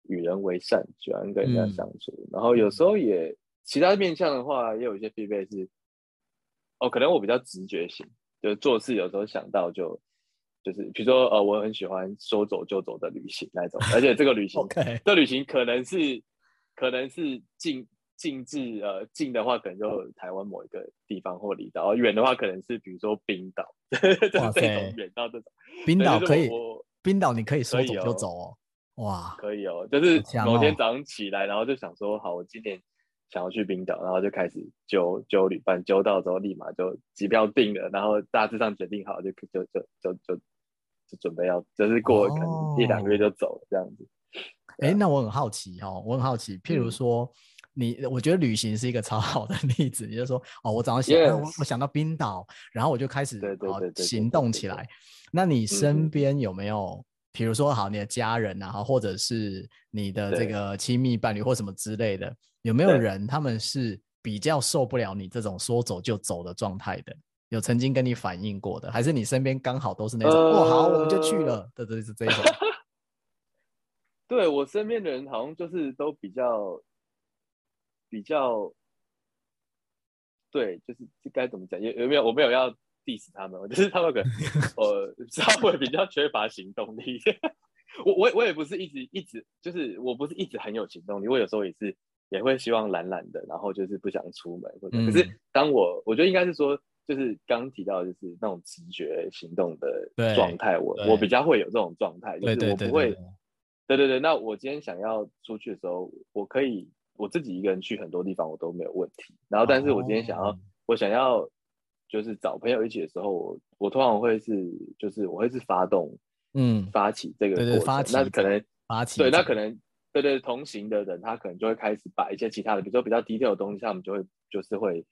与人为善，喜欢跟人家相处，嗯、然后有时候也其他面向的话，也有一些 feedback 是，哦，可能我比较直觉型，就是做事有时候想到就就是，比如说呃，我很喜欢说走就走的旅行那种，而且这个旅行 这旅行可能是可能是近近至呃近的话，可能就台湾某一个地方或离岛，远的话可能是比如说冰岛，哇塞，远到这种，冰岛可以，冰岛你可以说走就走哦。哇，可以哦，就是某天早上起来，然后就想说，好，我今年想要去冰岛，然后就开始揪揪旅伴，揪到之后立马就机票定了，然后大致上决定好，就就就就就就准备要，就是过可能一两个月就走了这样子。哎、哦，那我很好奇哦，我很好奇，譬如说、嗯、你，我觉得旅行是一个超好的例子，你就说哦，我早上想.我我想到冰岛，然后我就开始对对对对行动起来。那你身边有没有？嗯比如说，好，你的家人啊，或者是你的这个亲密伴侣或什么之类的，有没有人他们是比较受不了你这种说走就走的状态的？有曾经跟你反映过的，还是你身边刚好都是那种，哦、呃，好，我们就去了，对对是这种。对，我身边的人好像就是都比较比较，对，就是该怎么讲？有有没有？我没有要。diss 他们，我就是他们可能 呃稍微比较缺乏行动力，我我我也不是一直一直就是我不是一直很有行动力，我有时候也是也会希望懒懒的，然后就是不想出门或者。嗯、可是当我我觉得应该是说，就是刚提到就是那种直觉行动的状态，我我比较会有这种状态，就是我不会。对对对，那我今天想要出去的时候，我可以我自己一个人去很多地方，我都没有问题。然后，但是我今天想要，哦、我想要就是找朋友一起的时候，我我通常会是就是我会是发动。嗯，发起这个过程，对对，发起那可能发起对，那可能对对同行的人，他可能就会开始把一些其他的，比如说比较低调的东西，他们就会就是会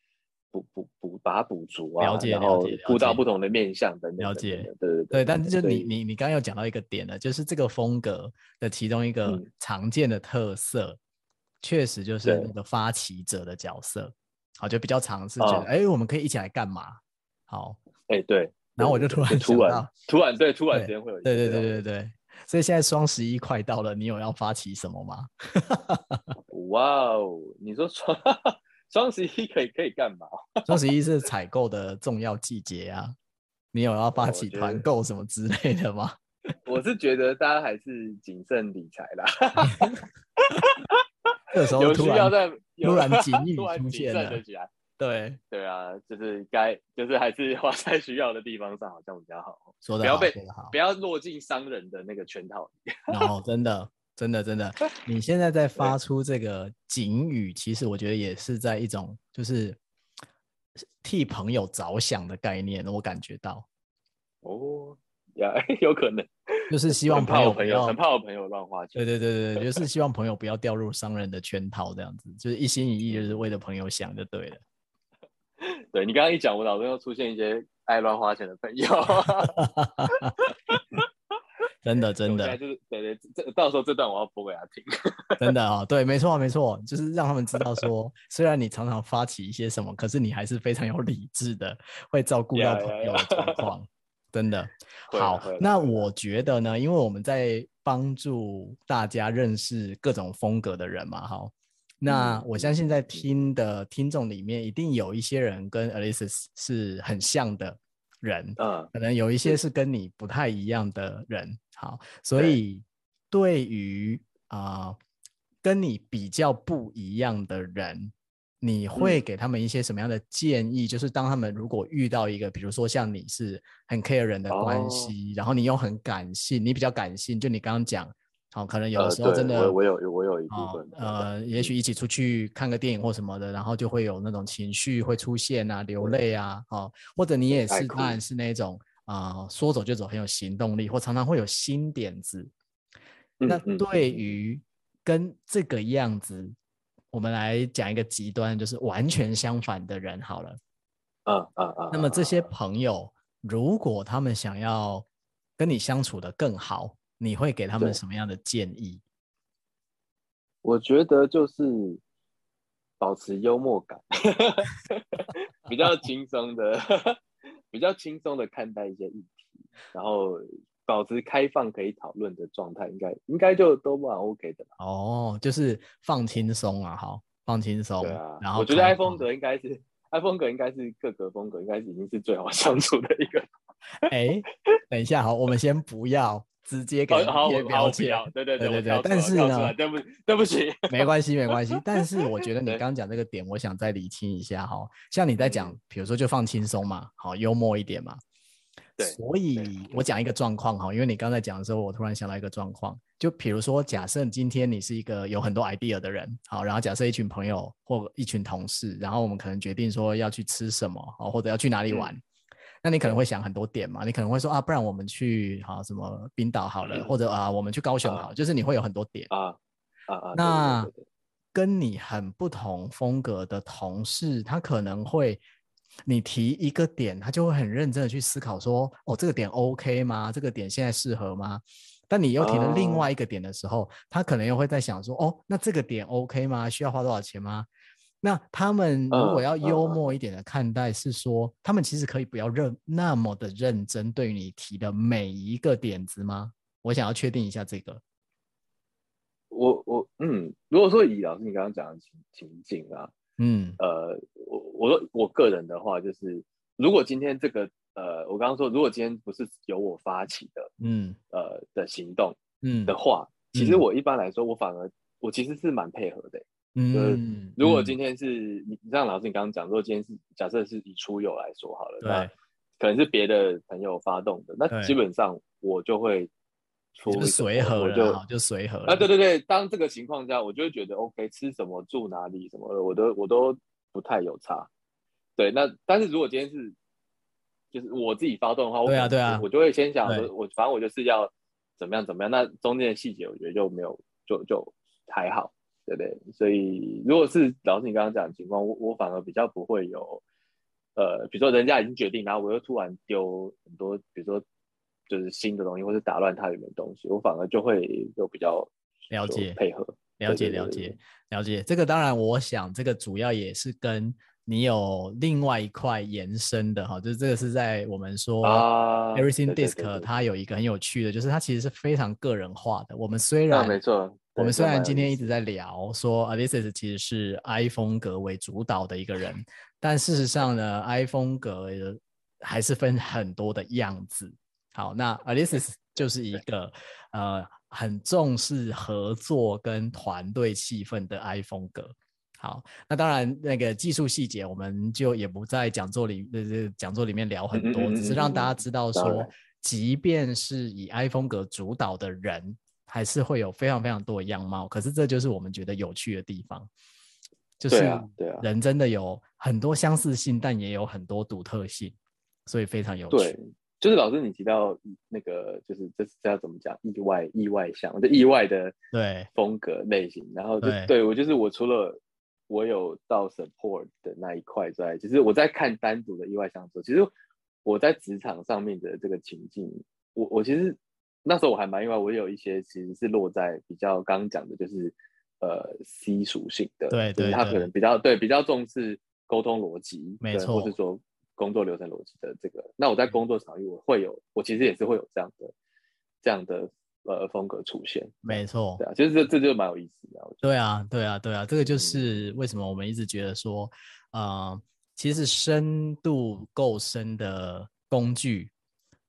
补补补把它补足啊，了解然后，顾到不同的面向等等，了解，对对对，对。但是就你你你刚刚有讲到一个点呢，就是这个风格的其中一个常见的特色，确实就是那个发起者的角色，好，就比较常是觉得，哎，我们可以一起来干嘛？好，哎，对。然后我就突然，突然突然对，突然之间会有对对对对对，所以现在双十一快到了，你有要发起什么吗？哇哦，你说双双十一可以可以干嘛？双十一是采购的重要季节啊，你有要发起团购什么之类的吗？我是觉得大家还是谨慎理财啦。这时候突然突然警语 出现了。对对啊，就是该就是还是花在需要的地方上，好像比较好。说的好，不要被不要落进商人的那个圈套里。然后 真的真的真的，你现在在发出这个警语，其实我觉得也是在一种就是替朋友着想的概念，我感觉到。哦呀，有可能 就是希望朋友朋友很怕我朋友乱花钱。对对对 对，就是希望朋友不要掉入商人的圈套，这样子就是一心一意就是为了朋友想就对了。对，你刚刚一讲，我脑中又出现一些爱乱花钱的朋友。真的真的，就是对对，这到时候这段我要播给他听。真的啊、哦，对，没错没错，就是让他们知道说，虽然你常常发起一些什么，可是你还是非常有理智的，会照顾到朋友的状况。Yeah, yeah, yeah. 真的好，那我觉得呢，因为我们在帮助大家认识各种风格的人嘛，哈。那我相信在听的听众里面，一定有一些人跟 Alexis 是很像的人，嗯，可能有一些是跟你不太一样的人。好，所以对于啊、呃、跟你比较不一样的人，你会给他们一些什么样的建议？就是当他们如果遇到一个，比如说像你是很 care 人的关系，然后你又很感性，你比较感性，就你刚刚讲。好，可能有的时候真的，呃、我，我有我有一部分，呃，也许一起出去看个电影或什么的，然后就会有那种情绪会出现啊，流泪啊，哦，或者你也是，当然是那种啊、呃，说走就走，很有行动力，或常常会有新点子。嗯、那对于跟这个样子，嗯、我们来讲一个极端，就是完全相反的人好了。嗯嗯嗯。那么这些朋友，如果他们想要跟你相处的更好，你会给他们什么样的建议？我觉得就是保持幽默感，比较轻松的，比较轻松的看待一些议题，然后保持开放可以讨论的状态，应该应该就都蛮 OK 的。哦，就是放轻松啊，好，放轻松。对啊，然后我觉得 i 风格应该是 i 风格应该是各个风格应该已经是最好相处的一个。哎，等一下，好，我们先不要。直接给贴标签，对对对对对。但是呢，对不对不起，没关系没关系。但是我觉得你刚刚讲这个点，我想再理清一下哈。像你在讲，比如说就放轻松嘛，好幽默一点嘛。对。所以我讲一个状况哈，因为你刚才讲的时候，我突然想到一个状况，就比如说假设今天你是一个有很多 idea 的人，好，然后假设一群朋友或一群同事，然后我们可能决定说要去吃什么，或者要去哪里玩。那你可能会想很多点嘛？你可能会说啊，不然我们去好什么冰岛好了，嗯、或者啊，我们去高雄好，啊、就是你会有很多点啊啊啊。那跟你很不同风格的同事，他可能会你提一个点，他就会很认真的去思考说，哦，这个点 OK 吗？这个点现在适合吗？但你又提了另外一个点的时候，啊、他可能又会在想说，哦，那这个点 OK 吗？需要花多少钱吗？那他们如果要幽默一点的看待，是说、uh, uh, 他们其实可以不要认那么的认真对于你提的每一个点子吗？我想要确定一下这个。我我嗯，如果说以老师你刚刚讲的情情境啊，嗯。呃，我我说我个人的话就是，如果今天这个呃，我刚刚说如果今天不是由我发起的，嗯。呃的行动，嗯的话，嗯、其实我一般来说，我反而我其实是蛮配合的、欸。嗯，就是如果今天是你，像老师你刚刚讲，如果今天是假设是以出游来说好了，那，可能是别的朋友发动的，那基本上我就会出随和，我就就随和啊，对对对，当这个情况下，我就会觉得 OK，吃什么住哪里什么的，我都我都不太有差。对，那但是如果今天是就是我自己发动的话，对啊对啊，我就会先想说，我反正我就是要怎么样怎么样，那中间的细节我觉得就没有就就还好。对不对，所以如果是老师你刚刚讲的情况，我我反而比较不会有，呃，比如说人家已经决定，然后我又突然丢很多，比如说就是新的东西，或是打乱它里面的东西，我反而就会有比较了解配合，了解了解了解。这个当然，我想这个主要也是跟你有另外一块延伸的哈，就是这个是在我们说 Everything Disc 它有一个很有趣的，就是它其实是非常个人化的。我们虽然没错。我们虽然今天一直在聊说 a l i s i 其实是 I 风格为主导的一个人，但事实上呢，I 风格还是分很多的样子。好，那 alices 就是一个呃很重视合作跟团队气氛的 I 风格。好，那当然那个技术细节我们就也不在讲座里呃讲座里面聊很多，只是让大家知道说，即便是以 I 风格主导的人。还是会有非常非常多的样貌，可是这就是我们觉得有趣的地方，就是人真的有很多相似性，但也有很多独特性，所以非常有趣。对，就是老师你提到那个，就是这是要怎么讲？意外意外项，就意外的对风格类型。然后就对，对我就是我除了我有到 support 的那一块之外，其实我在看单独的意外项的时候，其实我在职场上面的这个情境，我我其实。那时候我还蛮意外，我有一些其实是落在比较刚刚讲的，就是呃 C 属性的，对对，他可能比较对比较重视沟通逻辑，没错，或是说工作流程逻辑的这个。那我在工作场域我会有，我其实也是会有这样的这样的呃风格出现，没错，对啊，其实这这就蛮有意思的。对啊，对啊，对啊，这个就是为什么我们一直觉得说，呃，其实深度够深的工具。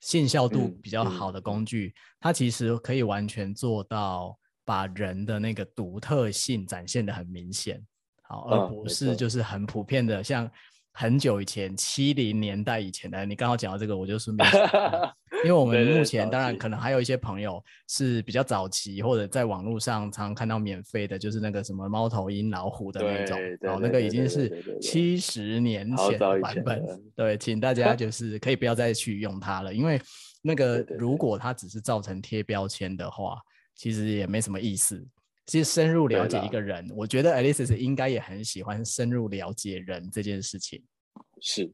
信效度比较好的工具，嗯嗯、它其实可以完全做到把人的那个独特性展现的很明显，好，而不是就是很普遍的，像很久以前七零年代以前的，你刚好讲到这个，我就顺便。因为我们目前当然可能还有一些朋友是比较早期，或者在网络上常常看到免费的，就是那个什么猫头鹰老虎的那种，然后那个已经是七十年前的版本。对，请大 家就是可以不要再去用它了，因为那个如果它只是造成贴标签的话，其实也没什么意思。其实深入了解一个人，我觉得 Alice 应该也很喜欢深入了解人这件事情。是。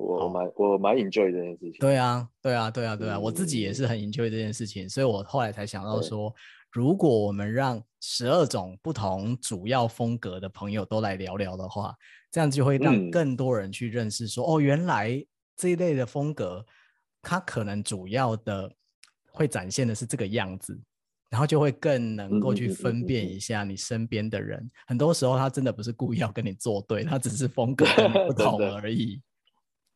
我蛮我蛮 enjoy 这件事情。对啊，对啊，对啊，对啊，嗯、我自己也是很 enjoy 这件事情，所以我后来才想到说，如果我们让十二种不同主要风格的朋友都来聊聊的话，这样就会让更多人去认识说，嗯、哦，原来这一类的风格，它可能主要的会展现的是这个样子，然后就会更能够去分辨一下你身边的人。很多时候他真的不是故意要跟你作对，他只是风格不 同而已。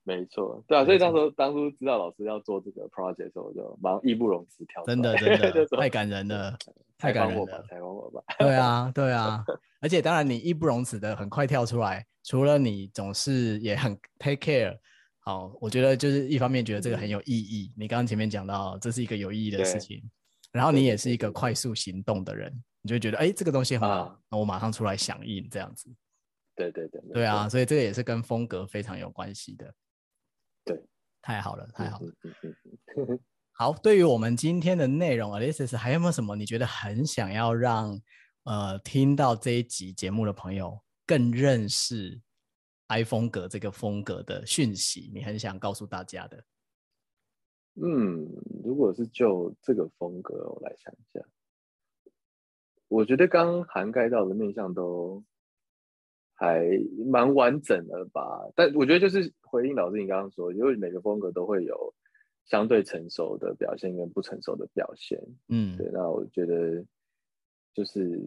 没错，对啊，所以当时当初知道老师要做这个 project 的时候，我就忙义不容辞跳。真的真的太感人了，太感人了，采访我吧。对啊对啊，而且当然你义不容辞的很快跳出来，除了你总是也很 take care，好，我觉得就是一方面觉得这个很有意义。嗯、你刚刚前面讲到这是一个有意义的事情，然后你也是一个快速行动的人，你就会觉得哎这个东西很好，那、啊、我马上出来响应这样子。对对对，对啊，所以这个也是跟风格非常有关系的。对，太好了，太好了。好，对于我们今天的内容，Alexis 还有没有什么你觉得很想要让呃听到这一集节目的朋友更认识 I 风格这个风格的讯息？你很想告诉大家的？嗯，如果是就这个风格，我来想一下，我觉得刚涵盖到的面向都。还蛮完整的吧，但我觉得就是回应老师你刚刚说，因为每个风格都会有相对成熟的表现跟不成熟的表现，嗯，对。那我觉得就是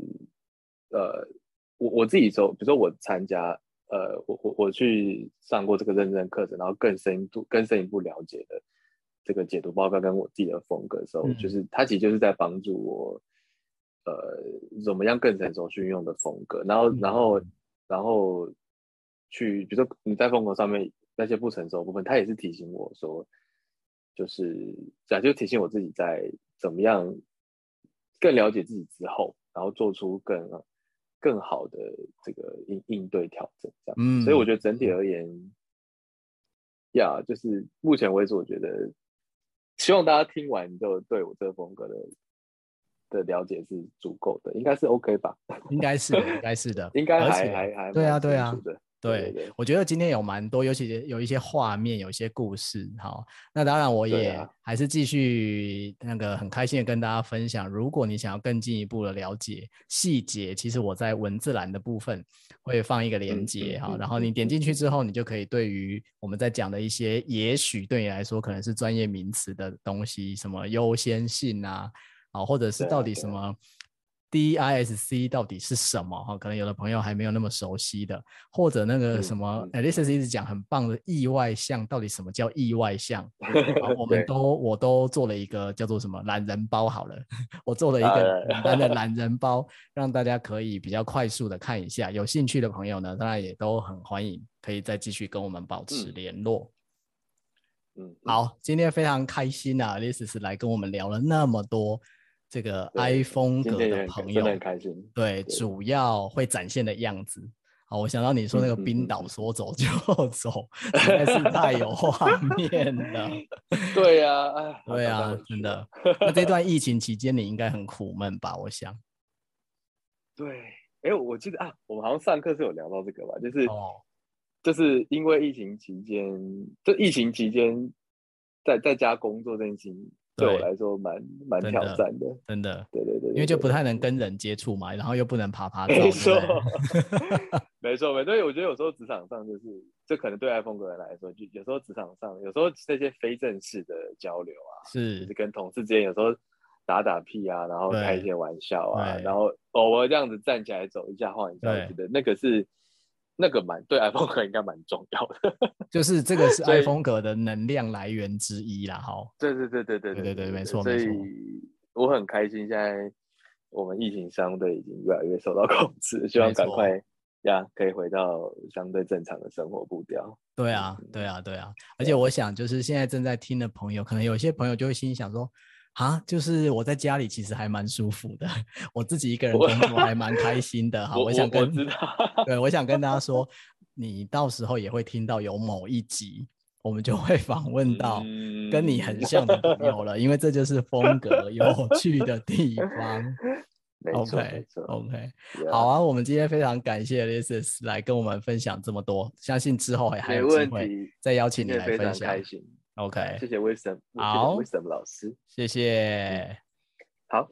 呃，我我自己说，比如说我参加呃，我我我去上过这个认证课程，然后更深度更深一步了解的这个解读报告跟我自己的风格的时候，嗯、就是他其实就是在帮助我，呃，怎么样更成熟去运用的风格，然后，嗯、然后，然后去，比如说你在风格上面那些不成熟的部分，他也是提醒我说，就是这样，就提醒我自己在怎么样更了解自己之后，然后做出更更好的这个应应对调整，这样。嗯，所以我觉得整体而言。呀，yeah, 就是目前为止，我觉得希望大家听完就对我这个风格的的了解是足够的，应该是 OK 吧？应该是，应该是的，应该还且还还对啊，对啊。对，我觉得今天有蛮多，尤其有一些画面，有一些故事。好，那当然我也还是继续那个很开心的跟大家分享。如果你想要更进一步的了解细节，其实我在文字栏的部分会放一个连接哈，然后你点进去之后，你就可以对于我们在讲的一些，也许对你来说可能是专业名词的东西，什么优先性啊，啊，或者是到底什么。DISC 到底是什么？哈，可能有的朋友还没有那么熟悉的，或者那个什么 a l i c e 一直讲很棒的意外项，到底什么叫意外项？我们都我都做了一个叫做什么懒人包好了，我做了一个简单的懒人包，让大家可以比较快速的看一下。有兴趣的朋友呢，当然也都很欢迎，可以再继续跟我们保持联络。嗯，好，今天非常开心啊，Alexis 来跟我们聊了那么多。这个 I 风格的朋友，对，主要会展现的样子。好，我想到你说那个冰岛说走就走，实在是太有画面了。对呀，对呀，真的。那这 段疫情期间你应该很苦闷吧？我想。对，哎，我记得啊，我们好像上课是有聊到这个吧？就是，哦就是因为疫情期间，就疫情期间在在家工作这件事情。对我来说蛮蛮挑战的，真的。对对对，因为就不太能跟人接触嘛，然后又不能爬爬照。没错，没错，没错。所以我觉得有时候职场上就是，这可能对爱风格人来说，就有时候职场上，有时候这些非正式的交流啊，是，就是跟同事之间有时候打打屁啊，然后开一些玩笑啊，然后偶尔这样子站起来走一下晃一下，我觉得那个是。那个蛮对，iPhone 壳应该蛮重要的，就是这个是 iPhone 壳的能量来源之一啦。哈，对对对对对对对对，没错。所以我很开心，现在我们疫情相对已经越来越受到控制，希望赶快呀可以回到相对正常的生活步调。对啊，对啊，对啊。而且我想，就是现在正在听的朋友，可能有些朋友就会心想说。啊，就是我在家里其实还蛮舒服的，我自己一个人工作还蛮开心的。哈，我想跟，对，我想跟大家 说，你到时候也会听到有某一集，我们就会访问到跟你很像的朋友了，因为这就是风格有趣的地方。OK，OK，好啊，我们今天非常感谢 Alexis 来跟我们分享这么多，相信之后还还有机会再邀请你来分享。OK，谢谢 Wisdom，好，Wisdom 老师，谢谢，好。